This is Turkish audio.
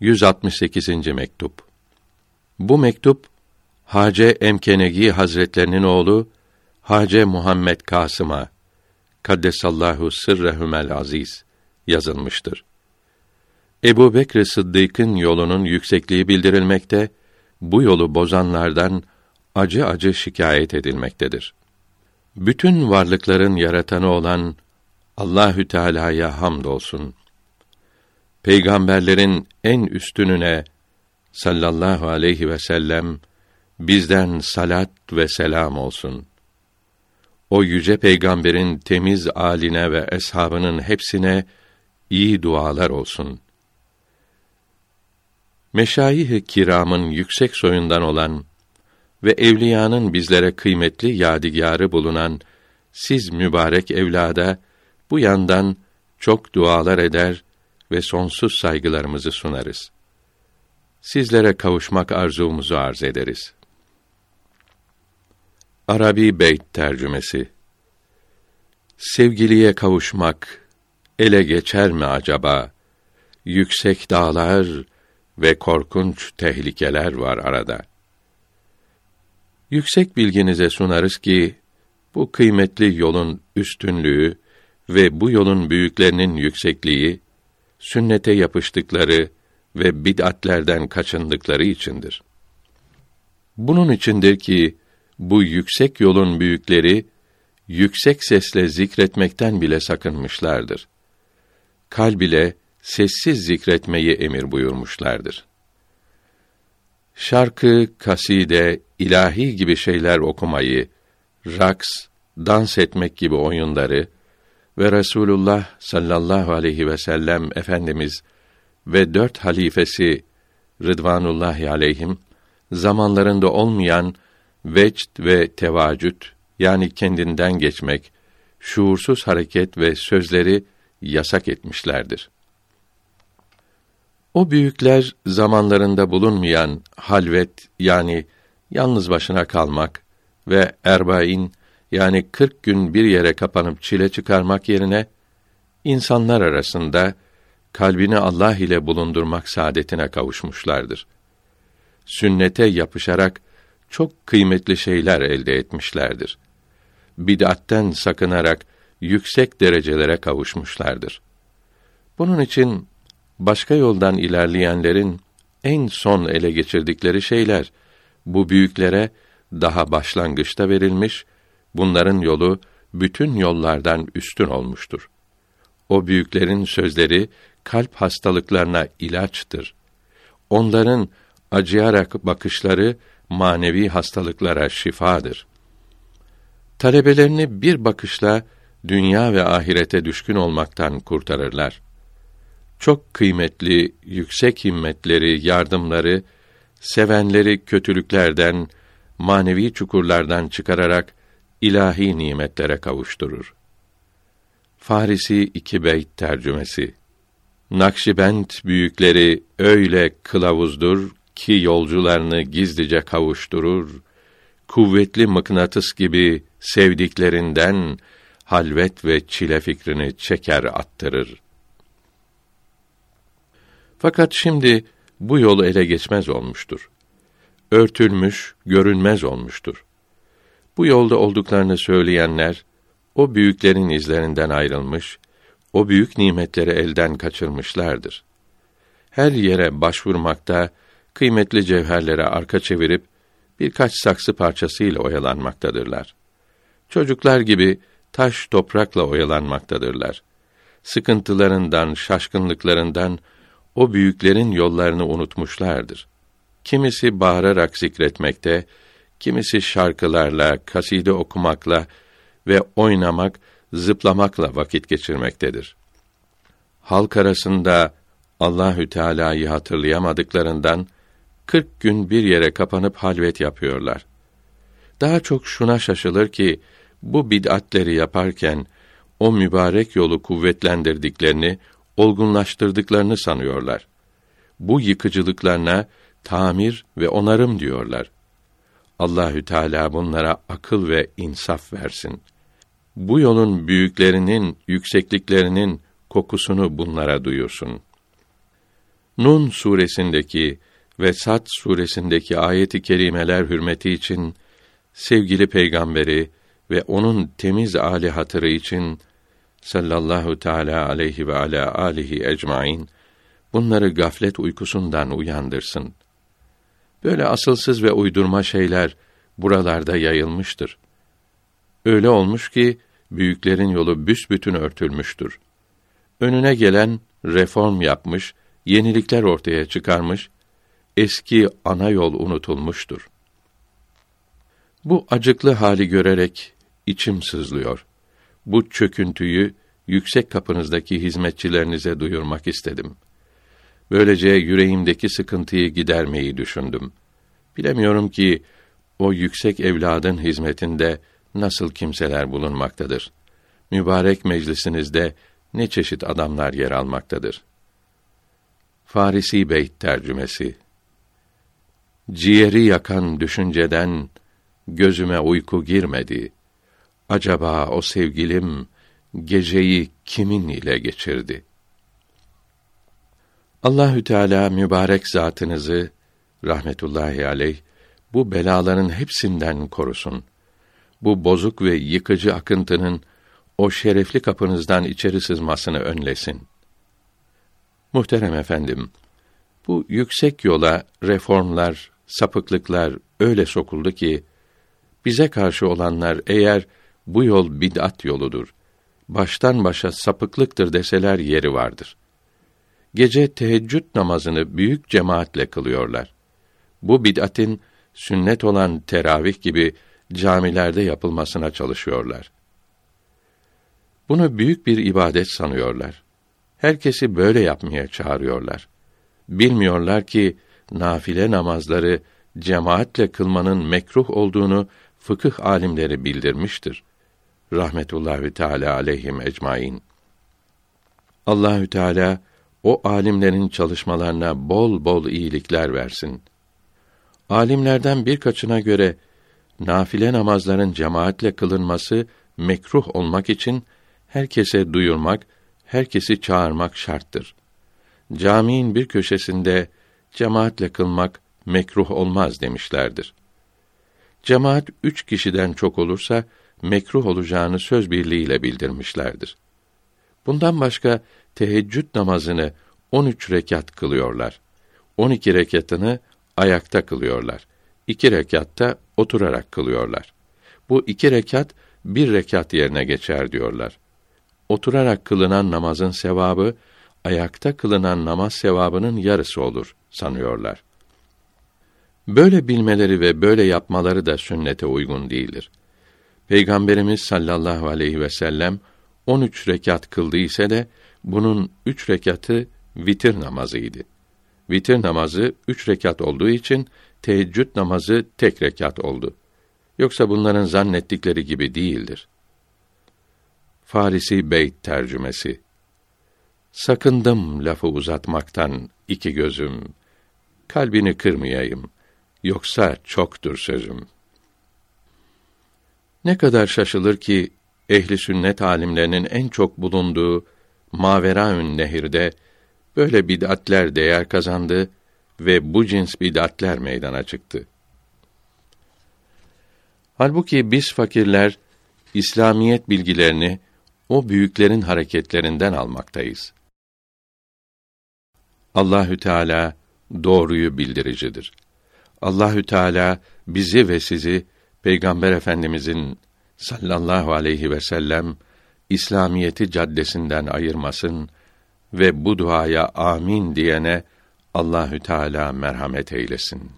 168. mektup. Bu mektup Hace Emkenegi Hazretlerinin oğlu Hace Muhammed Kasım'a Kaddesallahu sırrehumel aziz yazılmıştır. Ebu Bekr Sıddık'ın yolunun yüksekliği bildirilmekte, bu yolu bozanlardan acı acı şikayet edilmektedir. Bütün varlıkların yaratanı olan Allahü Teala'ya hamdolsun. Peygamberlerin en üstününe sallallahu aleyhi ve sellem bizden salat ve selam olsun. O yüce peygamberin temiz aline ve eshabının hepsine iyi dualar olsun. Meşayih-i kiramın yüksek soyundan olan ve evliyanın bizlere kıymetli yadigarı bulunan siz mübarek evlada bu yandan çok dualar eder ve sonsuz saygılarımızı sunarız. Sizlere kavuşmak arzumuzu arz ederiz. Arabi Beyt tercümesi Sevgiliye kavuşmak ele geçer mi acaba? Yüksek dağlar ve korkunç tehlikeler var arada. Yüksek bilginize sunarız ki bu kıymetli yolun üstünlüğü ve bu yolun büyüklerinin yüksekliği sünnete yapıştıkları ve bid'atlerden kaçındıkları içindir. Bunun içindir ki bu yüksek yolun büyükleri yüksek sesle zikretmekten bile sakınmışlardır. Kalb ile sessiz zikretmeyi emir buyurmuşlardır. Şarkı, kaside, ilahi gibi şeyler okumayı, raks, dans etmek gibi oyunları ve Resulullah sallallahu aleyhi ve sellem efendimiz ve dört halifesi Rıdvanullahi aleyhim zamanlarında olmayan vecd ve tevacüt yani kendinden geçmek, şuursuz hareket ve sözleri yasak etmişlerdir. O büyükler zamanlarında bulunmayan halvet yani yalnız başına kalmak ve erbain yani kırk gün bir yere kapanıp çile çıkarmak yerine insanlar arasında kalbini Allah ile bulundurmak saadetine kavuşmuşlardır. Sünnete yapışarak çok kıymetli şeyler elde etmişlerdir. Bid'atten sakınarak yüksek derecelere kavuşmuşlardır. Bunun için başka yoldan ilerleyenlerin en son ele geçirdikleri şeyler bu büyüklere daha başlangıçta verilmiş, bunların yolu bütün yollardan üstün olmuştur. O büyüklerin sözleri kalp hastalıklarına ilaçtır. Onların acıyarak bakışları manevi hastalıklara şifadır. Talebelerini bir bakışla dünya ve ahirete düşkün olmaktan kurtarırlar. Çok kıymetli, yüksek himmetleri, yardımları, sevenleri kötülüklerden, manevi çukurlardan çıkararak ilahi nimetlere kavuşturur. Farisi iki beyt tercümesi Nakşibend büyükleri öyle kılavuzdur ki yolcularını gizlice kavuşturur. Kuvvetli mıknatıs gibi sevdiklerinden halvet ve çile fikrini çeker attırır. Fakat şimdi bu yol ele geçmez olmuştur. Örtülmüş, görünmez olmuştur. Bu yolda olduklarını söyleyenler o büyüklerin izlerinden ayrılmış, o büyük nimetleri elden kaçırmışlardır. Her yere başvurmakta, kıymetli cevherlere arka çevirip birkaç saksı parçasıyla oyalanmaktadırlar. Çocuklar gibi taş toprakla oyalanmaktadırlar. Sıkıntılarından, şaşkınlıklarından o büyüklerin yollarını unutmuşlardır. Kimisi bağırarak zikretmekte, kimisi şarkılarla, kaside okumakla ve oynamak, zıplamakla vakit geçirmektedir. Halk arasında Allahü Teala'yı hatırlayamadıklarından 40 gün bir yere kapanıp halvet yapıyorlar. Daha çok şuna şaşılır ki bu bid'atleri yaparken o mübarek yolu kuvvetlendirdiklerini, olgunlaştırdıklarını sanıyorlar. Bu yıkıcılıklarına tamir ve onarım diyorlar. Allahü Teala bunlara akıl ve insaf versin. Bu yolun büyüklerinin, yüksekliklerinin kokusunu bunlara duyursun. Nun suresindeki ve Sat suresindeki ayet-i kerimeler hürmeti için sevgili peygamberi ve onun temiz âli hatırı için sallallahu teala aleyhi ve ala alihi ecmaîn bunları gaflet uykusundan uyandırsın. Böyle asılsız ve uydurma şeyler buralarda yayılmıştır. Öyle olmuş ki büyüklerin yolu büsbütün örtülmüştür. Önüne gelen reform yapmış, yenilikler ortaya çıkarmış, eski ana yol unutulmuştur. Bu acıklı hali görerek içim sızlıyor. Bu çöküntüyü yüksek kapınızdaki hizmetçilerinize duyurmak istedim. Böylece yüreğimdeki sıkıntıyı gidermeyi düşündüm. Bilemiyorum ki o yüksek evladın hizmetinde nasıl kimseler bulunmaktadır. Mübarek meclisinizde ne çeşit adamlar yer almaktadır. Farisi Beyt tercümesi Ciğeri yakan düşünceden gözüme uyku girmedi. Acaba o sevgilim geceyi kimin ile geçirdi? Allahü Teala mübarek zatınızı rahmetullahi aleyh bu belaların hepsinden korusun. Bu bozuk ve yıkıcı akıntının o şerefli kapınızdan içeri sızmasını önlesin. Muhterem efendim, bu yüksek yola reformlar, sapıklıklar öyle sokuldu ki bize karşı olanlar eğer bu yol bid'at yoludur, baştan başa sapıklıktır deseler yeri vardır. Gece teheccüd namazını büyük cemaatle kılıyorlar. Bu bid'atin sünnet olan teravih gibi camilerde yapılmasına çalışıyorlar. Bunu büyük bir ibadet sanıyorlar. Herkesi böyle yapmaya çağırıyorlar. Bilmiyorlar ki nafile namazları cemaatle kılmanın mekruh olduğunu fıkıh alimleri bildirmiştir. Rahmetullahi Teala aleyhim ecmaîn. Allahü Teala o alimlerin çalışmalarına bol bol iyilikler versin. Alimlerden birkaçına göre nafile namazların cemaatle kılınması mekruh olmak için herkese duyurmak, herkesi çağırmak şarttır. Caminin bir köşesinde cemaatle kılmak mekruh olmaz demişlerdir. Cemaat üç kişiden çok olursa mekruh olacağını söz birliğiyle bildirmişlerdir. Bundan başka teheccüd namazını 13 rekat kılıyorlar. 12 rekatını ayakta kılıyorlar. 2 rekatta oturarak kılıyorlar. Bu iki rekat bir rekat yerine geçer diyorlar. Oturarak kılınan namazın sevabı ayakta kılınan namaz sevabının yarısı olur sanıyorlar. Böyle bilmeleri ve böyle yapmaları da sünnete uygun değildir. Peygamberimiz sallallahu aleyhi ve sellem 13 rekat kıldı ise de bunun üç rekatı vitir namazıydı. Vitir namazı üç rekat olduğu için teheccüd namazı tek rekat oldu. Yoksa bunların zannettikleri gibi değildir. Farisi Beyt tercümesi Sakındım lafı uzatmaktan iki gözüm. Kalbini kırmayayım. Yoksa çoktur sözüm. Ne kadar şaşılır ki ehli sünnet alimlerinin en çok bulunduğu Maveraün nehirde böyle bid'atler değer kazandı ve bu cins bid'atler meydana çıktı. Halbuki biz fakirler İslamiyet bilgilerini o büyüklerin hareketlerinden almaktayız. Allahü Teala doğruyu bildiricidir. Allahü Teala bizi ve sizi Peygamber Efendimizin sallallahu aleyhi ve sellem İslamiyeti caddesinden ayırmasın ve bu duaya amin diyene Allahü Teala merhamet eylesin.